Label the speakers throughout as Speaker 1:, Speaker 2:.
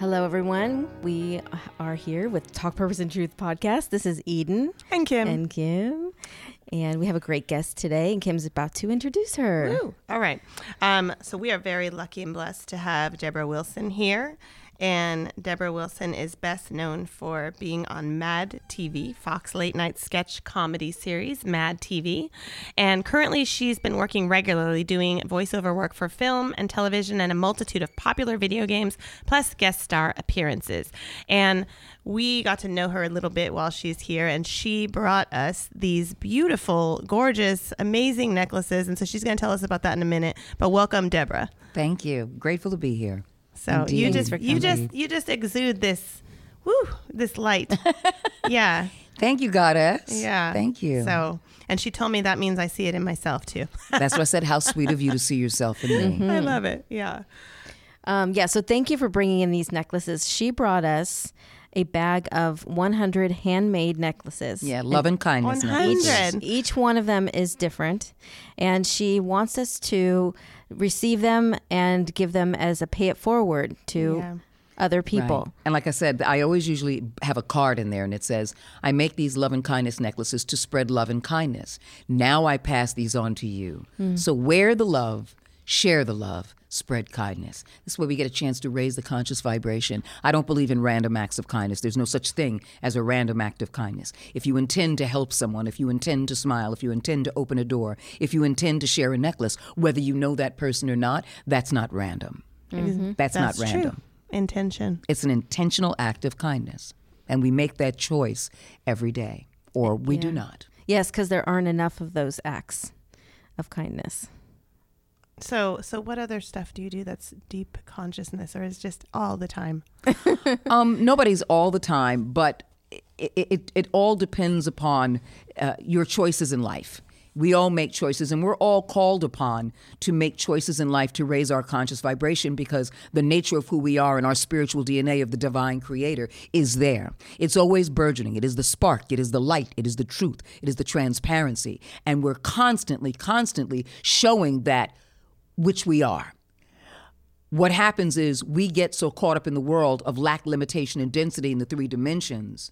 Speaker 1: Hello, everyone. We are here with Talk Purpose and Truth podcast. This is Eden
Speaker 2: And Kim.
Speaker 1: and Kim, and we have a great guest today. And Kim's about to introduce her.
Speaker 2: Woo. All right. Um, so we are very lucky and blessed to have Deborah Wilson here. And Deborah Wilson is best known for being on Mad TV, Fox late night sketch comedy series, Mad TV. And currently, she's been working regularly doing voiceover work for film and television and a multitude of popular video games, plus guest star appearances. And we got to know her a little bit while she's here, and she brought us these beautiful, gorgeous, amazing necklaces. And so she's going to tell us about that in a minute. But welcome, Deborah.
Speaker 3: Thank you. Grateful to be here.
Speaker 2: So you just you just you just exude this, woo, this light. yeah,
Speaker 3: Thank you, Goddess.
Speaker 2: yeah.
Speaker 3: Thank you.
Speaker 2: So, and she told me that means I see it in myself too.
Speaker 3: That's what I said. How sweet of you to see yourself in me.
Speaker 1: Mm-hmm.
Speaker 2: I love it. Yeah.
Speaker 1: Um, yeah, so thank you for bringing in these necklaces. She brought us a bag of 100 handmade necklaces.
Speaker 3: Yeah, love and kindness.
Speaker 2: 100.
Speaker 3: necklaces.
Speaker 1: Each one of them is different, and she wants us to receive them and give them as a pay it forward to
Speaker 2: Yeah.
Speaker 1: other people.
Speaker 3: Right. And like I said, I always usually have a card in there and it says, I make these love and kindness necklaces to spread love and kindness. Now I pass these on to you. Hmm. So wear the love, share the love, spread kindness. This way we get a chance to raise the conscious vibration. I don't believe in random acts of kindness. There's no such thing as a random act of kindness. If you intend to help someone, if you intend to smile, if you intend to open a door, if you intend to share a necklace, whether you know that person or not, that's not random. Mm-hmm. Mm-hmm. That's, not
Speaker 2: true.
Speaker 3: random.
Speaker 2: Intention.
Speaker 3: It's an intentional act of kindness. And we make that choice every day, or we do not.
Speaker 1: Yes, because there aren't enough of those acts of kindness.
Speaker 2: So, so what other stuff do you do that's deep consciousness, or is just all the time?
Speaker 3: Um, nobody's all the time, but it, it, it all depends upon uh, your choices in life. We all make choices, and we're all called upon to make choices in life to raise our conscious vibration because the nature of who we are and our spiritual DNA of the divine creator is there. It's always burgeoning. It is the spark, it is the light, it is the truth, it is the transparency. And we're constantly, constantly showing that which we are what happens is we get so caught up in the world of lack, limitation, and density in the three dimensions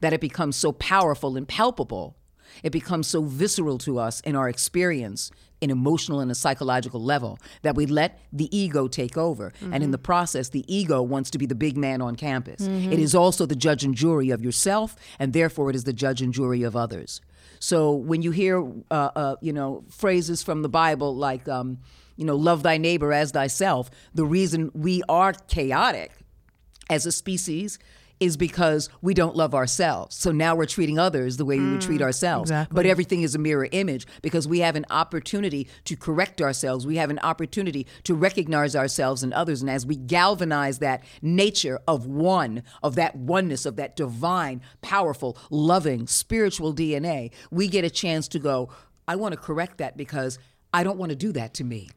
Speaker 3: that it becomes so powerful and palpable. It becomes so visceral to us in our experience, an emotional and a psychological level, that we let the ego take over. And in the process, the ego wants to be the big man on campus. It is also the judge and jury of yourself, and therefore it is the judge and jury of others. So when you hear, uh, uh, you know, phrases from the Bible like, um, you know, love thy neighbor as thyself, the reason we are chaotic as a species is because we don't love ourselves. So now we're treating others the way we would treat mm, ourselves.
Speaker 2: exactly.
Speaker 3: But everything is a mirror image because we have an opportunity to correct ourselves. We have an opportunity to recognize ourselves and others. And as we galvanize that nature of one, of that oneness, of that divine, powerful, loving, spiritual DNA, we get a chance to go, I want to correct that because I don't want to do that to me.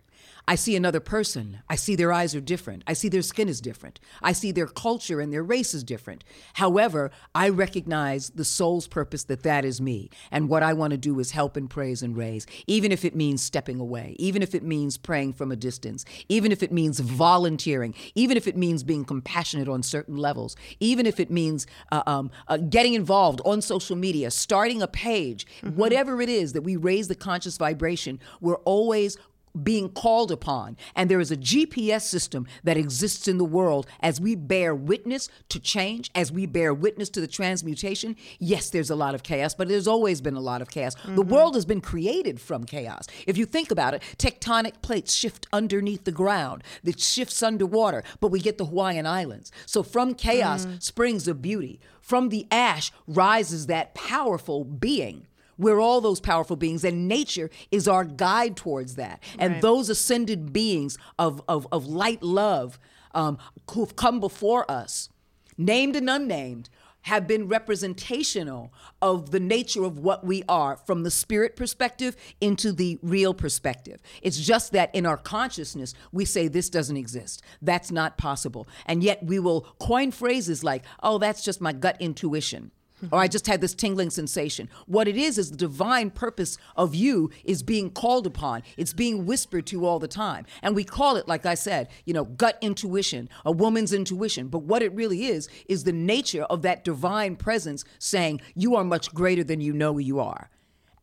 Speaker 3: I see another person. I see their eyes are different. I see their skin is different. I see their culture and their race is different. However, I recognize the soul's purpose that that is me. And what I want to do is help and praise and raise, even if it means stepping away, even if it means praying from a distance, even if it means volunteering, even if it means being compassionate on certain levels, even if it means uh, um, uh, getting involved on social media, starting a page, whatever it is that we raise the conscious vibration, we're always being called upon. And there is a GPS system that exists in the world as we bear witness to change, as we bear witness to the transmutation. Yes, there's a lot of chaos, but there's always been a lot of chaos. The mm-hmm. world has been created from chaos. If you think about it, tectonic plates shift underneath the ground, that shifts underwater, but we get the Hawaiian Islands. So from chaos mm. springs a beauty. From the ash rises that powerful being We're all those powerful beings, and nature is our guide towards that. And
Speaker 2: Right.
Speaker 3: those ascended beings of, of, of light love um, who've come before us, named and unnamed, have been representational of the nature of what we are from the spirit perspective into the real perspective. It's just that in our consciousness, we say this doesn't exist. That's not possible. And yet we will coin phrases like, oh, that's just my gut intuition or I just had this tingling sensation. What it is is the divine purpose of you is being called upon. It's being whispered to all the time. And we call it, like I said, you know, gut intuition, a woman's intuition. But what it really is, is the nature of that divine presence saying, you are much greater than you know you are.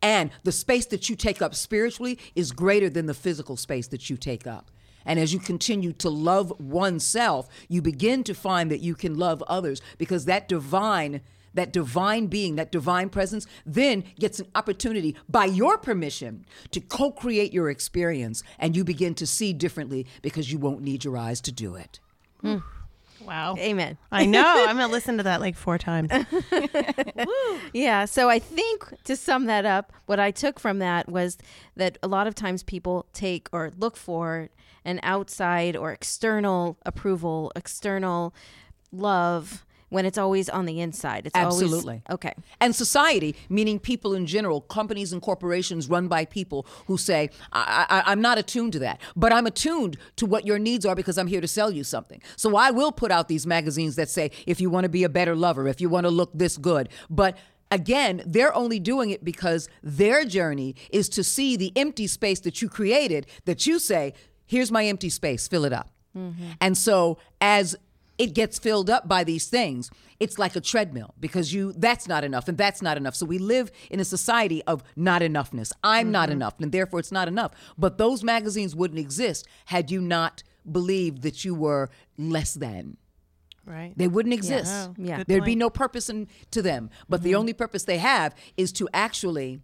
Speaker 3: And the space that you take up spiritually is greater than the physical space that you take up. And as you continue to love oneself, you begin to find that you can love others because that divine that divine being, that divine presence, then gets an opportunity by your permission to co create your experience. And you begin to see differently because you won't need your eyes to do it. Hmm.
Speaker 2: Wow.
Speaker 1: Amen.
Speaker 2: I know. I'm gonna listen to that like four times.
Speaker 1: Yeah. So I think to sum that up, what I took from that was that a lot of times people take or look for an outside or external approval, external love when it's always on the inside. It's
Speaker 3: Absolutely.
Speaker 1: always okay.
Speaker 3: And society, meaning people in general, companies and corporations run by people who say, I, I, I'm not attuned to that, but I'm attuned to what your needs are because I'm here to sell you something. So I will put out these magazines that say, if you want to be a better lover, if you want to look this good. But again, they're only doing it because their journey is to see the empty space that you created, that you say, here's my empty space, fill it up. Mm-hmm. And so as it gets filled up by these things. It's like a treadmill because you that's not enough and that's not enough. So we live in a society of not enoughness. I'm not mm-hmm. enough and therefore it's not enough. But those magazines wouldn't exist had you not believed that you were less than.
Speaker 2: Right.
Speaker 3: they wouldn't exist.
Speaker 2: Oh,
Speaker 1: Yeah.
Speaker 3: there'd be no purpose in, to them. But the mm-hmm. only purpose they have is to actually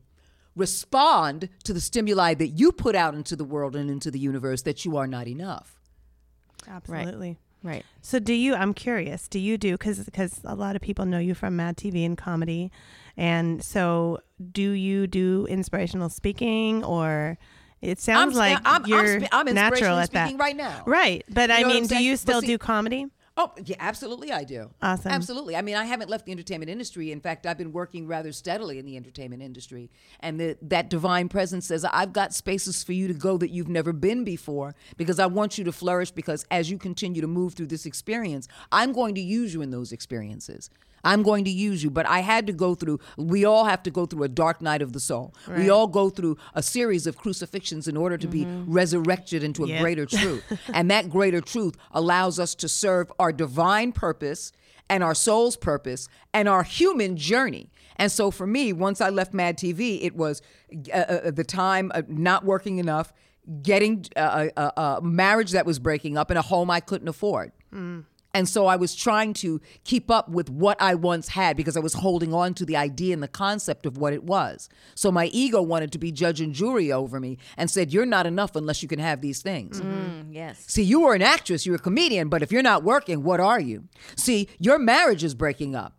Speaker 3: respond to the stimuli that you put out into the world and into the universe that you are not enough.
Speaker 2: Absolutely.
Speaker 1: Right.
Speaker 2: So do you? I'm curious. Do you do because because a lot of people know you from Mad TV and comedy, and so do you do inspirational speaking or? It sounds
Speaker 3: I'm-
Speaker 2: like
Speaker 3: I'm- I'm
Speaker 2: you're
Speaker 3: spe- I'm
Speaker 2: natural at that
Speaker 3: right now.
Speaker 2: Right, but
Speaker 3: You
Speaker 2: I mean, do you still
Speaker 3: see-
Speaker 2: do comedy?
Speaker 3: Oh, yeah, absolutely, I do.
Speaker 2: Awesome.
Speaker 3: Absolutely. I mean, I haven't left the entertainment industry. In fact, I've been working rather steadily in the entertainment industry. And the, that divine presence says, I've got spaces for you to go that you've never been before because I want you to flourish. Because as you continue to move through this experience, I'm going to use you in those experiences. I'm going to use you. But I had to go through, we all have to go through a dark night of the soul. We all go through a series of crucifixions in order to be resurrected into a
Speaker 2: Yep.
Speaker 3: greater truth. and that greater truth allows us to serve our divine purpose and our soul's purpose and our human journey. And so for me, once I left Mad TV, it was uh, uh, the time of not working enough, getting uh, a, a, a marriage that was breaking up, and a home I couldn't afford. And so I was trying to keep up with what I once had because I was holding on to the idea and the concept of what it was. So my ego wanted to be judge and jury over me and said, You're not enough unless you can have these things.
Speaker 1: Mm, yes.
Speaker 3: See, you were an actress, you're a comedian, but if you're not working, what are you? See, your marriage is breaking up.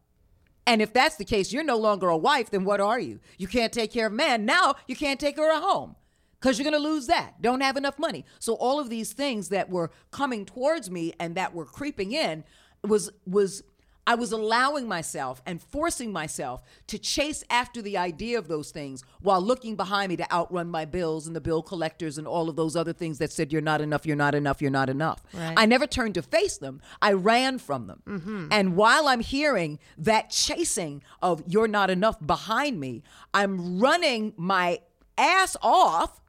Speaker 3: And if that's the case, you're no longer a wife, then what are you? You can't take care of man. Now you can't take her home because you're going to lose that. Don't have enough money. So all of these things that were coming towards me and that were creeping in was was I was allowing myself and forcing myself to chase after the idea of those things while looking behind me to outrun my bills and the bill collectors and all of those other things that said you're not enough, you're not enough, you're not enough.
Speaker 2: Right.
Speaker 3: I never turned to face them. I ran from them. Mm-hmm. And while I'm hearing that chasing of you're not enough behind me, I'm running my ass off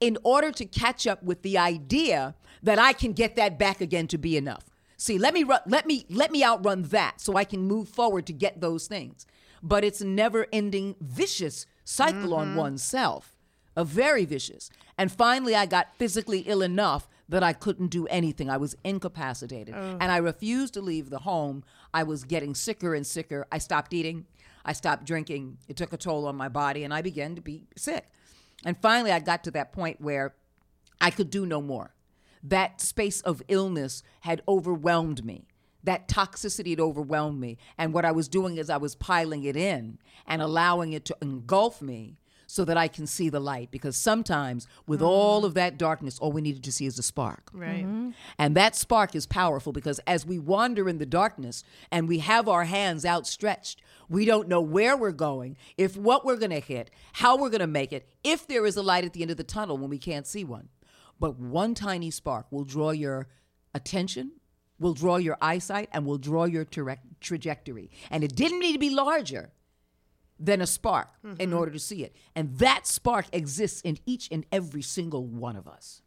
Speaker 3: in order to catch up with the idea that I can get that back again to be enough. See, let me run, let me let me outrun that so I can move forward to get those things. But it's a never-ending vicious cycle on mm-hmm. oneself. A very vicious. And finally I got physically ill enough that I couldn't do anything. I was incapacitated. And I refused to leave the home. I was getting sicker and sicker. I stopped eating. I stopped drinking. It took a toll on my body and I began to be sick. And finally, I got to that point where I could do no more. That space of illness had overwhelmed me. that toxicity had overwhelmed me. And what I was doing is I was piling it in and allowing it to engulf me so that I can see the light. Because sometimes, with mm. all of that darkness, all we needed to see is a spark.
Speaker 2: Right. Mm-hmm.
Speaker 3: And that spark is powerful because as we wander in the darkness and we have our hands outstretched, we don't know where we're going, if what we're going to hit, how we're going to make it, if there is a light at the end of the tunnel when we can't see one. But one tiny spark will draw your attention, will draw your eyesight, and will draw your tra- trajectory. And it didn't need to be larger than a spark in mm-hmm. order to see it. And that spark exists in each and every single one of us.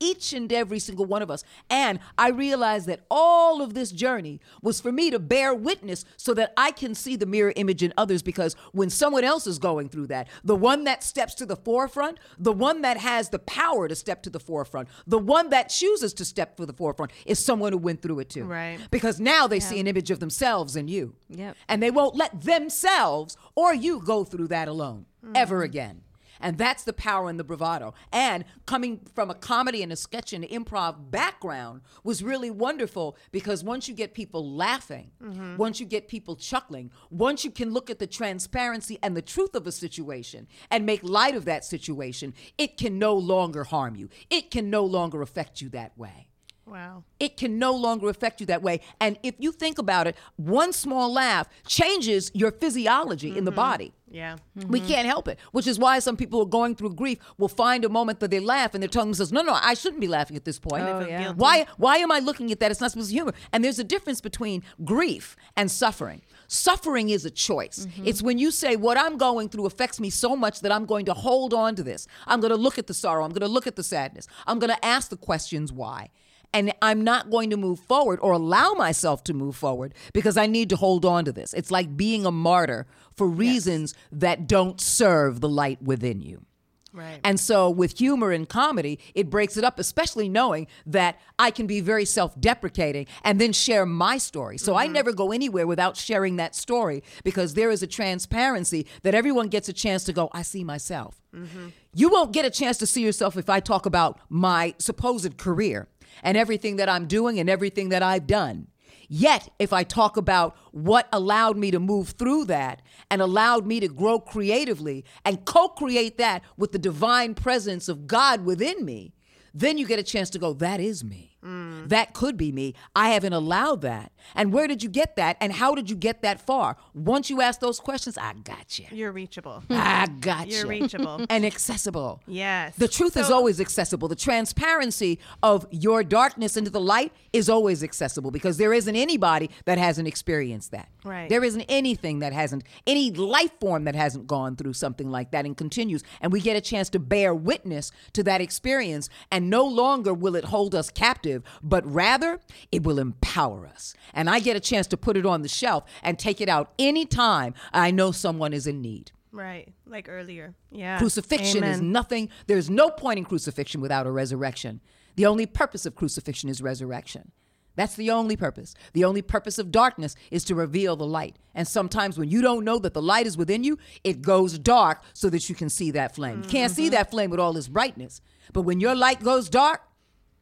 Speaker 3: Each and every single one of us. And I realized that all of this journey was for me to bear witness so that I can see the mirror image in others. Because when someone else is going through that, the one that steps to the forefront, the one that has the power to step to the forefront, the one that chooses to step to the forefront is someone who went through it too.
Speaker 2: Right.
Speaker 3: Because now they see an image of themselves in you.
Speaker 1: Yep.
Speaker 3: And they won't let themselves or you go through that alone mm-hmm. ever again. And that's the power and the bravado. And coming from a comedy and a sketch and improv background was really wonderful because once you get people laughing, mm-hmm. once you get people chuckling, once you can look at the transparency and the truth of a situation and make light of that situation, it can no longer harm you. It can no longer affect you that way
Speaker 2: Wow.
Speaker 3: it can no longer affect you that way. And if you think about it, one small laugh changes your physiology in the mm-hmm. body.
Speaker 2: Yeah.
Speaker 3: We mm-hmm. can't help it, which is why some people who are going through grief will find a moment that they laugh and they're telling themselves, no, no, I shouldn't be laughing at this point.
Speaker 1: Oh, yeah.
Speaker 3: Why, why am I looking at that? It's not supposed to be humor. And there's a difference between grief and suffering. Suffering is a choice. Mm-hmm. It's when you say, what I'm going through affects me so much that I'm going to hold on to this. I'm going to look at the sorrow. I'm going to look at the sadness. I'm going to ask the questions why. And I'm not going to move forward or allow myself to move forward because I need to hold on to this. It's like being a martyr for reasons that don't serve the light within you.
Speaker 2: Right.
Speaker 3: And so with humor and comedy, it breaks it up, especially knowing that I can be very self deprecating and then share my story. So I mm-hmm. never go anywhere without sharing that story because there is a transparency that everyone gets a chance to go, I see myself. Mm-hmm. You won't get a chance to see yourself if I talk about my supposed career and everything that I'm doing and everything that I've done. Yet, if I talk about what allowed me to move through that and allowed me to grow creatively and co create that with the divine presence of God within me, then you get a chance to go, that is me. Mm. That could be me. I haven't allowed that. And where did you get that? And how did you get that far? Once you ask those questions, I got you.
Speaker 2: You're reachable.
Speaker 3: I got you.
Speaker 2: You're reachable.
Speaker 3: And accessible.
Speaker 2: Yes.
Speaker 3: The truth is always accessible. The transparency of your darkness into the light is always accessible because there isn't anybody that hasn't experienced that.
Speaker 2: Right.
Speaker 3: There isn't anything that hasn't, any life form that hasn't gone through something like that and continues. And we get a chance to bear witness to that experience. And no longer will it hold us captive, but rather it will empower us. And I get a chance to put it on the shelf and take it out anytime I know someone is in need.
Speaker 2: Right. Like earlier. Yeah.
Speaker 3: Crucifixion is nothing. There's no point in crucifixion without a resurrection. The only purpose of crucifixion is resurrection. That's the only purpose. The only purpose of darkness is to reveal the light. And sometimes when you don't know that the light is within you, it goes dark so that you can see that flame. You can't see mm-hmm. that flame with all its brightness. But when your light goes dark,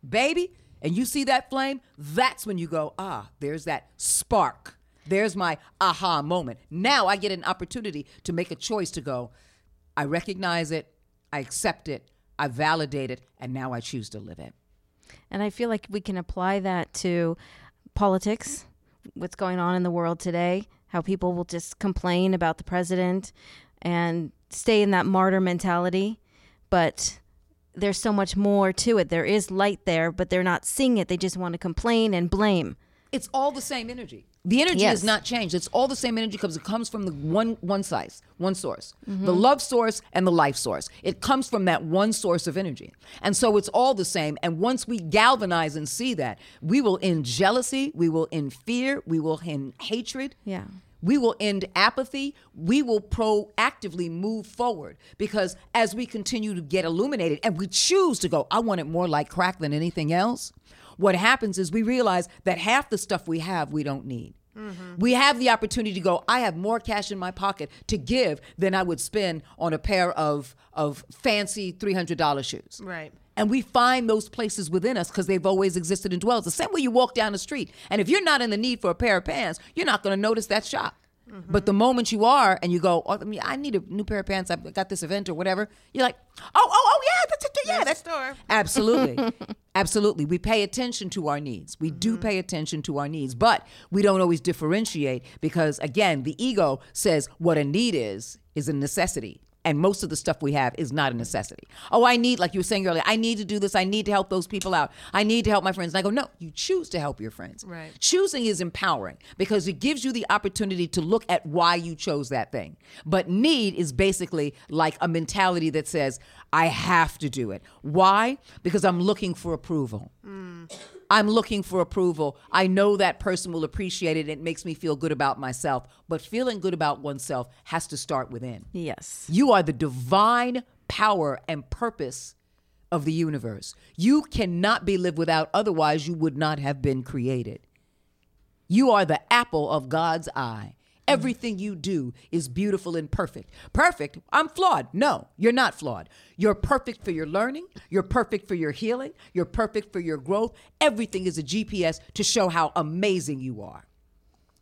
Speaker 3: baby, and you see that flame, that's when you go, ah, there's that spark. There's my aha moment. Now I get an opportunity to make a choice to go, I recognize it, I accept it, I validate it, and now I choose to live it.
Speaker 1: And I feel like we can apply that to politics, what's going on in the world today, how people will just complain about the president and stay in that martyr mentality. But there's so much more to it. There is light there, but they're not seeing it. They just want to complain and blame.
Speaker 3: It's all the same energy. The energy
Speaker 1: Yes.
Speaker 3: has not changed. It's all the same energy because it comes from the one one size, one source. Mm-hmm. The love source and the life source. It comes from that one source of energy. And so it's all the same. And once we galvanize and see that, we will end jealousy, we will end fear, we will end hatred.
Speaker 1: Yeah.
Speaker 3: We will end apathy. We will proactively move forward because as we continue to get illuminated and we choose to go, I want it more like crack than anything else. What happens is we realize that half the stuff we have, we don't need. Mm-hmm. We have the opportunity to go, I have more cash in my pocket to give than I would spend on a pair of, of fancy $300 shoes.
Speaker 2: Right.
Speaker 3: And we find those places within us because they've always existed and dwells. The same way you walk down the street. And if you're not in the need for a pair of pants, you're not going to notice that shop.
Speaker 2: Mm-hmm.
Speaker 3: But the moment you are and you go, oh, I, mean, I need a new pair of pants. I've got this event or whatever. You're like, oh, oh, oh, yeah, that's it. Yeah,
Speaker 2: There's
Speaker 3: that's
Speaker 2: store.
Speaker 3: Absolutely. Absolutely. We pay attention to our needs. We do
Speaker 2: Mm-hmm.
Speaker 3: pay attention to our needs, but we don't always differentiate because, again, the ego says what a need is, is a necessity. And most of the stuff we have is not a necessity. Oh, I need, like you were saying earlier, I need to do this. I need to help those people out. I need to help my friends. And I go, no, you choose to help your friends.
Speaker 2: Right.
Speaker 3: Choosing is empowering because it gives you the opportunity to look at why you chose that thing. But need is basically like a mentality that says, I have to do it. Why? Because I'm looking for approval. Mm. I'm looking for approval. I know that person will appreciate it. It makes me feel good about myself. But feeling good about oneself has to start within.
Speaker 1: Yes.
Speaker 3: You are the divine power and purpose of the universe. You cannot be lived without, otherwise, you would not have been created. You are the apple of God's eye. Everything you do is beautiful and perfect. Perfect? I'm flawed. No, you're not flawed. You're perfect for your learning. You're perfect for your healing. You're perfect for your growth. Everything is a GPS to show how amazing you are.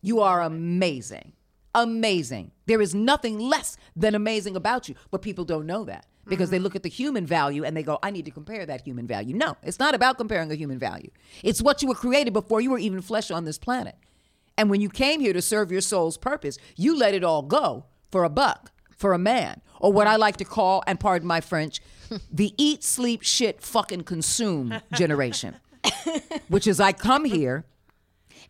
Speaker 3: You are amazing. Amazing. There is nothing less than amazing about you, but people don't know that because they mm-hmm. look at the human value and they go, I need to compare that human value. No, it's not about comparing a human value. It's what you were created before you were even flesh on this planet. And when you came here to serve your soul's purpose, you let it all go for a buck, for a man, or what I like to call, and pardon my French, the eat, sleep, shit, fucking consume generation, which is I come here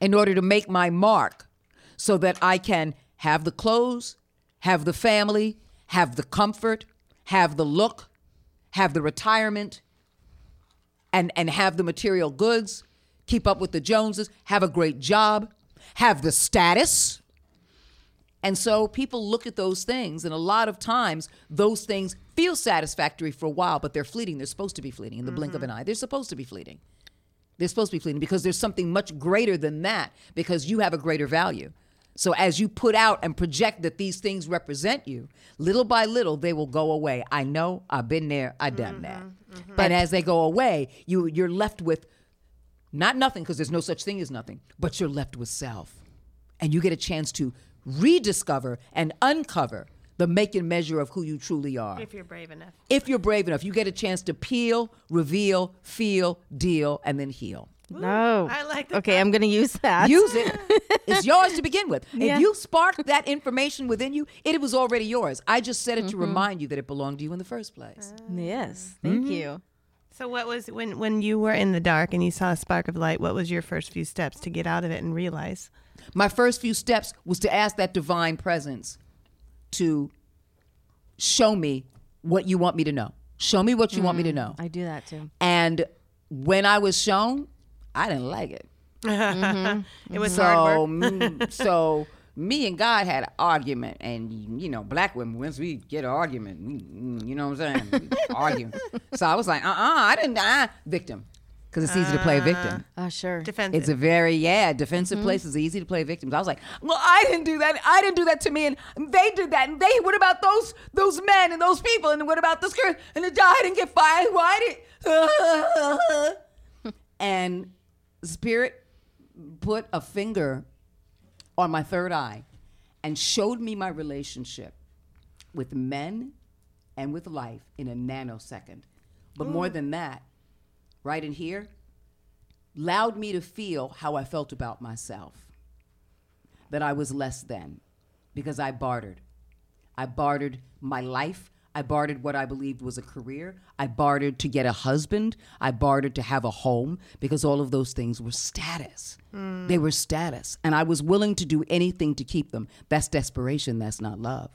Speaker 3: in order to make my mark so that I can have the clothes, have the family, have the comfort, have the look, have the retirement, and, and have the material goods, keep up with the Joneses, have a great job, have the status. And so people look at those things, and a lot of times those things feel satisfactory for a while, but they're fleeting. They're supposed to be fleeting in the blink of an mm-hmm. eye. They're supposed to be fleeting. They're supposed to be fleeting because there's something much greater than that because you have a greater value. So as you put out and project that these things represent you, little by little they will go away. I know, I've been there, I've done that. Mm-hmm. Mm-hmm. But as they go away, you you're left with not nothing because there's no such thing as nothing, but you're left with self. And you get a chance to rediscover and uncover the make and measure of who you truly are.
Speaker 2: If you're brave enough.
Speaker 3: If you're brave enough, you get a chance to peel, reveal, feel, deal, and then heal.
Speaker 1: No.
Speaker 2: I like that.
Speaker 1: Okay, I'm going to use that.
Speaker 3: Use it. it's yours to begin with.
Speaker 1: Yeah.
Speaker 3: If you sparked that information within you, it was already yours. I just said it to remind you that it belonged to you in the first place.
Speaker 1: Yes. Thank
Speaker 3: Mm-hmm.
Speaker 1: you.
Speaker 2: So what was when when you were in the dark and you saw a spark of light? What was your first few steps to get out of it and realize?
Speaker 3: My first few steps was to ask that divine presence to show me what you want me to know. Show me what you want me to mm. know.
Speaker 1: I do that too.
Speaker 3: And when I was shown, I didn't like it. Mm-hmm. Mm-hmm.
Speaker 2: It was
Speaker 3: so,
Speaker 2: hard work.
Speaker 3: mm, so me and God had an argument, and you know, black women once we get an argument, we, mm, you know what I'm saying, we argue. So I was like, uh, uh I didn't, uh, victim, because it's easy to play a victim.
Speaker 1: Oh, sure.
Speaker 2: Defensive.
Speaker 3: It's a very yeah defensive place. It's easy to play victims. I was like, well, I didn't do that. I didn't do that to me, and they did that. And they, what about those those men and those people? And what about this girl? And the guy didn't get fired. Why did? and spirit put a finger on my third eye and showed me my relationship with men and with life in a nanosecond. But more mm. than that, right in here, allowed me to feel how I felt about myself. That I was less than because I bartered. I bartered my life. I bartered what I believed was a career. I bartered to get a husband. I bartered to have a home because all of those things were status. Hmm. They were status. And I was willing to do anything to keep them. That's desperation. That's not love.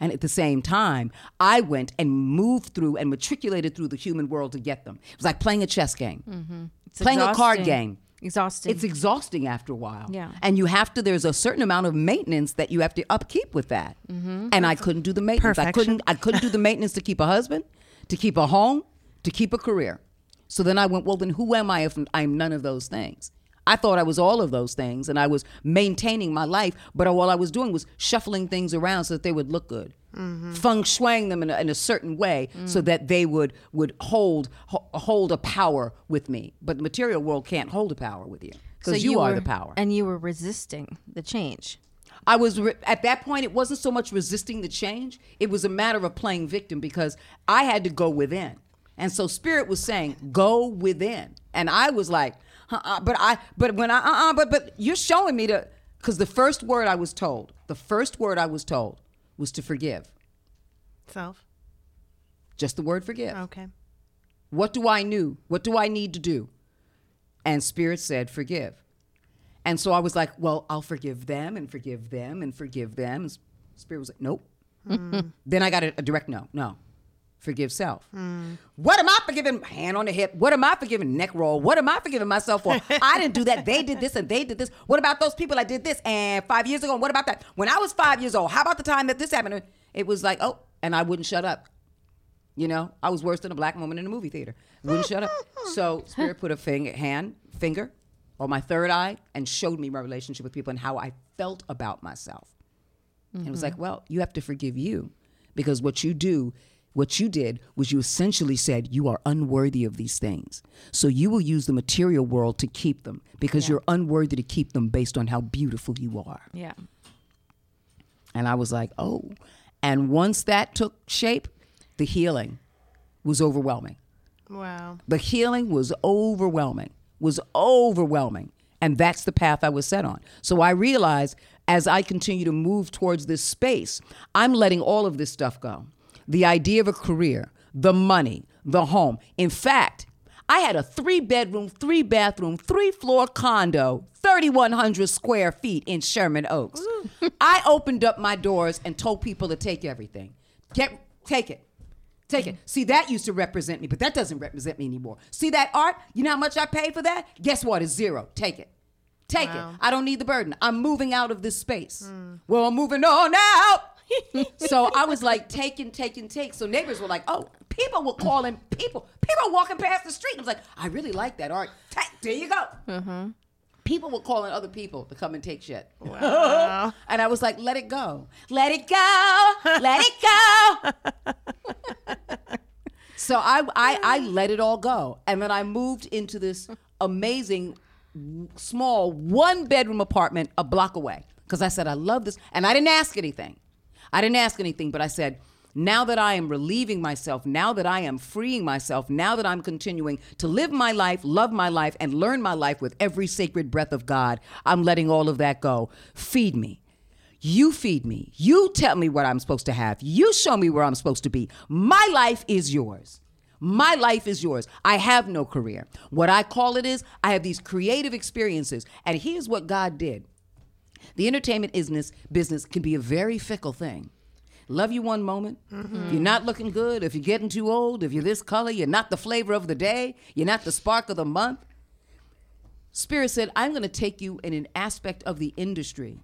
Speaker 3: And at the same time, I went and moved through and matriculated through the human world to get them. It was like playing a chess game, mm-hmm.
Speaker 1: It's
Speaker 3: playing a card game.
Speaker 1: Exhausting.
Speaker 3: It's exhausting after a while.
Speaker 1: Yeah.
Speaker 3: And you have to, there's a certain amount of maintenance that you have to upkeep with that. Mm-hmm. And I couldn't do the maintenance. I couldn't, I couldn't do the maintenance to keep a husband, to keep a home, to keep a career. So then I went, well, then who am I if I'm none of those things? I thought I was all of those things and I was maintaining my life, but all I was doing was shuffling things around so that they would look good. Mm-hmm. Feng shuiing them in a, in a certain way so mm. that they would would hold ho- hold a power with me. But the material world can't hold a power with you because you, are
Speaker 1: were-
Speaker 3: the power.
Speaker 1: and you were resisting the change.
Speaker 3: I was re- at that point. It wasn't so much resisting the change; it was a matter of playing victim because I had to go within, and so Spirit was saying, "Go within," and I was like, uh-uh, "But I, but when I, uh-uh, but but you're showing me to." Because the first word I was told, the first word I was told was to forgive.
Speaker 2: Self.
Speaker 3: Just the word forgive.
Speaker 2: Okay.
Speaker 3: What do I knew? What do I need to do? And Spirit said, forgive. And so I was like, well, I'll forgive them and forgive them and forgive them. And Spirit was like, nope. Hmm. then I got a, a direct no. No. Forgive self. Hmm. What am I forgiving? Hand on the hip. What am I forgiving? Neck roll. What am I forgiving myself for? I didn't do that. They did this and they did this. What about those people I did this and five years ago? And what about that? When I was five years old, how about the time that this happened? It was like, oh, and I wouldn't shut up. You know, I was worse than a black woman in a movie theater. Wouldn't shut up. So Spirit put a finger, hand, finger on my third eye and showed me my relationship with people and how I felt about myself. And it was mm-hmm. like, well, you have to forgive you because what you do, what you did was you essentially said you are unworthy of these things. So you will use the material world to keep them because you're unworthy to keep them based on how beautiful you are.
Speaker 1: Yeah.
Speaker 3: And I was like, oh. And once that took shape, the healing was overwhelming.
Speaker 2: Wow.
Speaker 3: The healing was overwhelming, was overwhelming. And that's the path I was set on. So I realized as I continue to move towards this space, I'm letting all of this stuff go. The idea of a career, the money, the home. In fact, I had a three bedroom, three bathroom, three floor condo, 3,100 square feet in Sherman Oaks. I opened up my doors and told people to take everything. Get, take it. Take it. See, that used to represent me, but that doesn't represent me anymore. See that art? You know how much I paid for that? Guess what? It's zero. Take it. Take it. I don't need the burden. I'm moving out of this space. Hmm. Well, I'm moving on out. So I was like, taking, taking, take. So neighbors were like, oh, people were calling people. People walking past the street. I was like, I really like that art. Ta- there you go. Mm-hmm. People were calling other people to come and take shit. Wow. and I was like, let it go. Let it go. Let it go. So I, I I let it all go, and then I moved into this amazing, small one bedroom apartment a block away because I said I love this, and I didn't ask anything. I didn't ask anything, but I said. Now that I am relieving myself, now that I am freeing myself, now that I'm continuing to live my life, love my life, and learn my life with every sacred breath of God, I'm letting all of that go. Feed me. You feed me. You tell me what I'm supposed to have. You show me where I'm supposed to be. My life is yours. My life is yours. I have no career. What I call it is I have these creative experiences. And here's what God did. The entertainment business business can be a very fickle thing. Love you one moment. If you're not looking good, if you're getting too old, if you're this color, you're not the flavor of the day, you're not the spark of the month. Spirit said, I'm going to take you in an aspect of the industry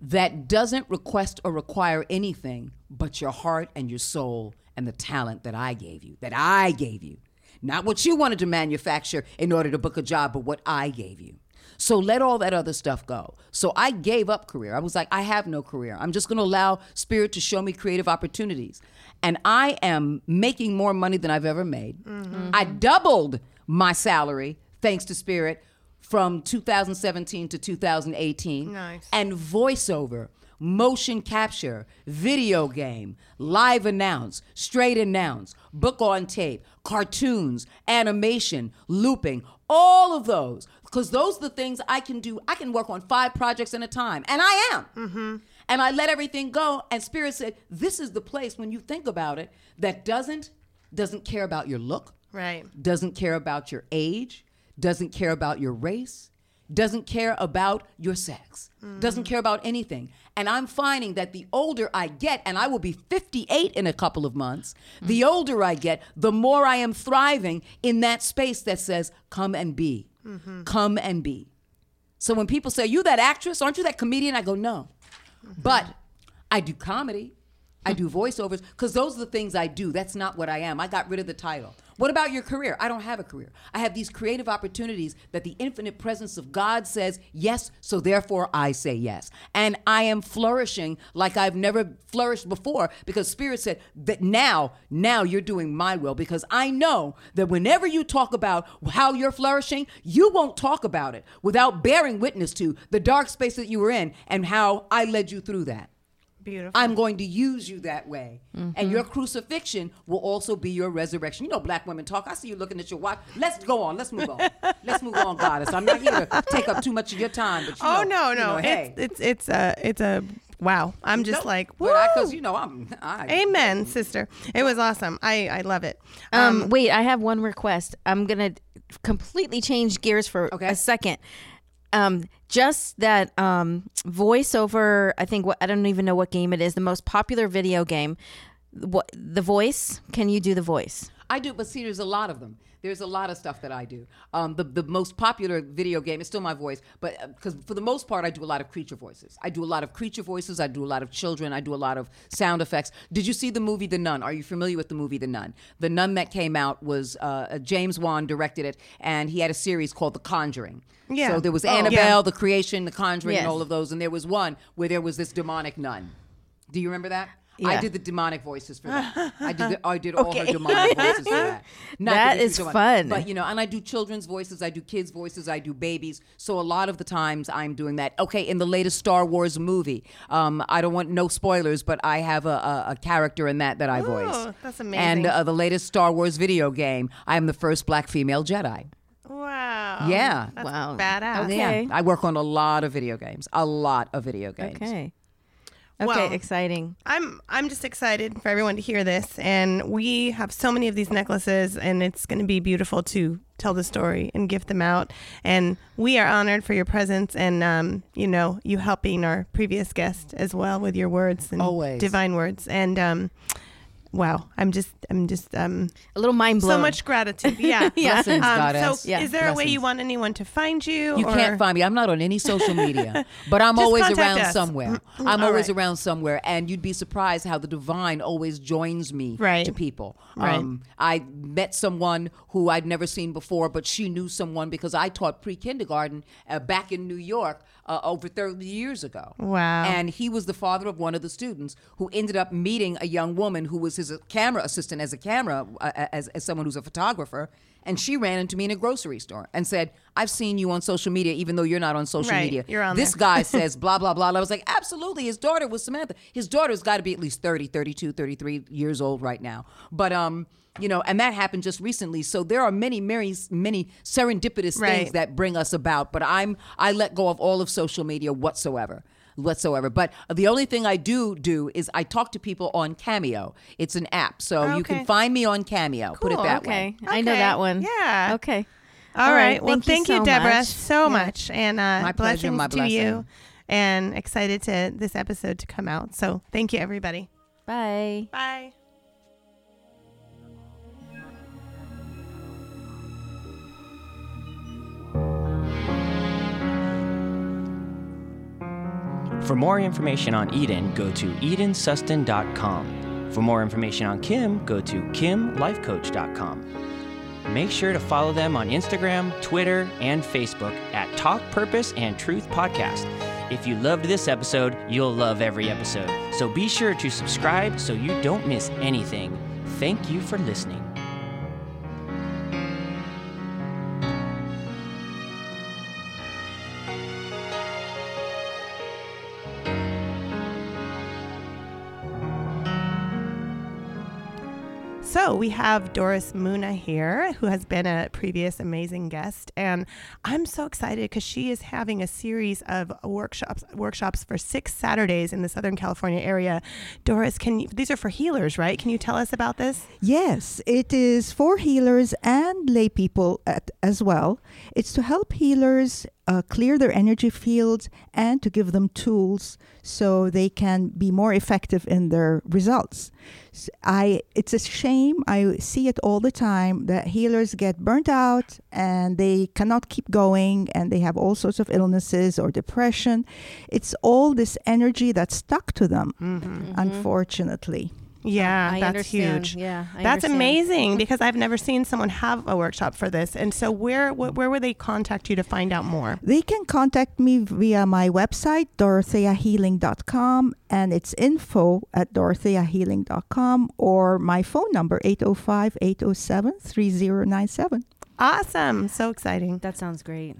Speaker 3: that doesn't request or require anything but your heart and your soul and the talent that I gave you, that I gave you. Not what you wanted to manufacture in order to book a job, but what I gave you. So let all that other stuff go. So I gave up career. I was like, I have no career. I'm just going to allow Spirit to show me creative opportunities. And I am making more money than I've ever made. Mm-hmm. I doubled my salary thanks to Spirit from 2017 to 2018.
Speaker 2: Nice.
Speaker 3: And voiceover, motion capture, video game, live announce, straight announce, book on tape, cartoons, animation, looping, all of those. Because those are the things I can do. I can work on five projects at a time, and I am. Mm-hmm. And I let everything go. And Spirit said, "This is the place when you think about it that doesn't doesn't care about your look,
Speaker 2: Right.
Speaker 3: doesn't care about your age, doesn't care about your race, doesn't care about your sex, doesn't mm. care about anything. And I'm finding that the older I get, and I will be 58 in a couple of months, the mm. older I get, the more I am thriving in that space that says, come and be, come and be. So when people say, You that actress? Aren't you that comedian? I go, No. But I do comedy. I do voiceovers because those are the things I do. That's not what I am. I got rid of the title. What about your career? I don't have a career. I have these creative opportunities that the infinite presence of God says yes, so therefore I say yes. And I am flourishing like I've never flourished before because Spirit said that now, now you're doing my will because I know that whenever you talk about how you're flourishing, you won't talk about it without bearing witness to the dark space that you were in and how I led you through that.
Speaker 2: Beautiful.
Speaker 3: I'm going to use you that way.
Speaker 1: Mm-hmm.
Speaker 3: And your crucifixion will also be your resurrection. You know, black women talk. I see you looking at your watch. Let's go on. Let's move on. Let's move on, goddess. I'm not here to take up too much of your time. But you
Speaker 2: oh
Speaker 3: know,
Speaker 2: no,
Speaker 3: you
Speaker 2: no,
Speaker 3: know, hey.
Speaker 2: it's, it's it's a it's a wow. I'm just
Speaker 3: Nope.
Speaker 2: like woo.
Speaker 3: because you know I'm. I,
Speaker 2: Amen, sister. It was awesome. I I love it.
Speaker 1: Um, wait, I have one request. I'm gonna completely change gears for
Speaker 3: Okay.
Speaker 1: a second. Um, just that um, voiceover. I think what I don't even know what game it is. The most popular video game. What the voice? Can you do the voice?
Speaker 3: I do, but see, there's a lot of them. There's a lot of stuff that I do. Um, the the most popular video game is still my voice, but because for the most part, I do a lot of creature voices. I do a lot of creature voices. I do a lot of children. I do a lot of sound effects. Did you see the movie The Nun? Are you familiar with the movie The Nun? The Nun that came out was uh, James Wan directed it, and he had a series called The Conjuring.
Speaker 2: Yeah.
Speaker 3: So there was
Speaker 2: Oh.
Speaker 3: Annabelle,
Speaker 2: Yeah.
Speaker 3: The Creation, The Conjuring, and all of those, and there was one where there was this demonic nun. Do you remember that? I did the demonic voices for that. I did. The, I did all her demonic voices for that. Not
Speaker 1: That
Speaker 3: this
Speaker 1: is fun.
Speaker 3: But you know, and I do children's voices. I do kids' voices. I do babies. So a lot of the times I'm doing that. Okay, in the latest Star Wars movie, um, I don't want no spoilers, but I have a, a, a character in that that I voice.
Speaker 2: Oh, that's
Speaker 3: And
Speaker 2: amazing.
Speaker 3: uh, the latest Star Wars video game, I am the first black female Jedi.
Speaker 2: wow.
Speaker 3: Yeah.
Speaker 2: That's
Speaker 1: Wow.
Speaker 2: Badass.
Speaker 1: Okay.
Speaker 3: Yeah, I work on a lot of video games. A lot of video games.
Speaker 1: Okay. Okay,
Speaker 2: Well-
Speaker 1: exciting.
Speaker 2: I'm I'm just excited for everyone to hear this, and we have so many of these necklaces, and it's going to be beautiful to tell the story and gift them out. And we are honored for your presence, and um, you know, you helping our previous guest as well with your words and
Speaker 3: Always.
Speaker 2: divine words. And um, wow, I'm just I'm just um,
Speaker 1: A little mind blown.
Speaker 2: so much gratitude. Yeah,
Speaker 1: Yeah.
Speaker 3: Blessings,
Speaker 2: Um,
Speaker 3: goddess.
Speaker 2: so,
Speaker 1: Yeah.
Speaker 2: is there a way you want anyone to find you?
Speaker 3: You
Speaker 2: or-
Speaker 3: can't find me. I'm not on any social media, but I'm always around
Speaker 2: us.
Speaker 3: somewhere. I'm
Speaker 2: All
Speaker 3: always
Speaker 2: right.
Speaker 3: around somewhere, and you'd be surprised how the divine always joins me
Speaker 2: Right.
Speaker 3: to people.
Speaker 2: Right.
Speaker 3: Um, I met someone who I'd never seen before, but she knew someone because I taught pre-kindergarten uh, back in New York uh, over 30 years ago.
Speaker 2: Wow.
Speaker 3: And he was the father of one of the students who ended up meeting a young woman who was his uh, camera assistant as a camera, uh, as, as someone who's a photographer. And she ran into me in a grocery store and said, I've seen you on social media, even though you're not on social
Speaker 2: Right,
Speaker 3: media.
Speaker 2: you're on
Speaker 3: this
Speaker 2: there."
Speaker 3: guy says blah, blah, blah. And I was like, absolutely. His daughter was Samantha. His daughter's got to be at least 30, 32, 33 years old right now. But, um, you know, and that happened just recently. So there are many, many, many serendipitous
Speaker 2: Right.
Speaker 3: things that bring us about. But I'm, I let go of all of social media whatsoever whatsoever. But the only thing I do do is I talk to people on Cameo. It's an app, so you can find me on Cameo. Put it that
Speaker 1: Okay.
Speaker 3: way.
Speaker 1: I know that one.
Speaker 2: Yeah.
Speaker 1: Okay.
Speaker 2: All right. Well,
Speaker 1: Thank,
Speaker 2: thank,
Speaker 1: you,
Speaker 2: you,
Speaker 1: so
Speaker 2: Deborah,
Speaker 1: much.
Speaker 2: so much, and uh,
Speaker 3: My pleasure,
Speaker 2: blessings
Speaker 3: my
Speaker 2: to you. And excited to this episode to come out. So thank you, everybody.
Speaker 1: Bye.
Speaker 2: Bye.
Speaker 4: For more information on Eden, go to edensuston.com. For more information on Kim, go to kimlifecoach.com. Make sure to follow them on Instagram, Twitter, and Facebook at Talk Purpose and Truth Podcast. If you loved this episode, you'll love every episode. So be sure to subscribe so you don't miss anything. Thank you for listening.
Speaker 2: So we have Doris Muna here, who has been a previous amazing guest, and I'm so excited because she is having a series of workshops workshops for six Saturdays in the Southern California area. Doris, can you, these are for healers, right? Can you tell us about this?
Speaker 5: Yes, it is for healers and lay people at, as well. It's to help healers uh, clear their energy fields and to give them tools so they can be more effective in their results. S- I it's a shame I see it all the time that healers get burnt out and they cannot keep going and they have all sorts of illnesses or depression. It's all this energy that's stuck to them, unfortunately.
Speaker 2: Yeah,
Speaker 1: I
Speaker 2: that's
Speaker 1: understand.
Speaker 2: huge.
Speaker 1: Yeah, I
Speaker 2: That's
Speaker 1: understand.
Speaker 2: amazing because I've never seen someone have a workshop for this. And so, where wh- where would they contact you to find out more?
Speaker 5: They can contact me via my website, dorotheahealing.com, and it's info at dorotheahealing.com or my phone number, 805 807 3097.
Speaker 2: Awesome, so exciting.
Speaker 1: That sounds great.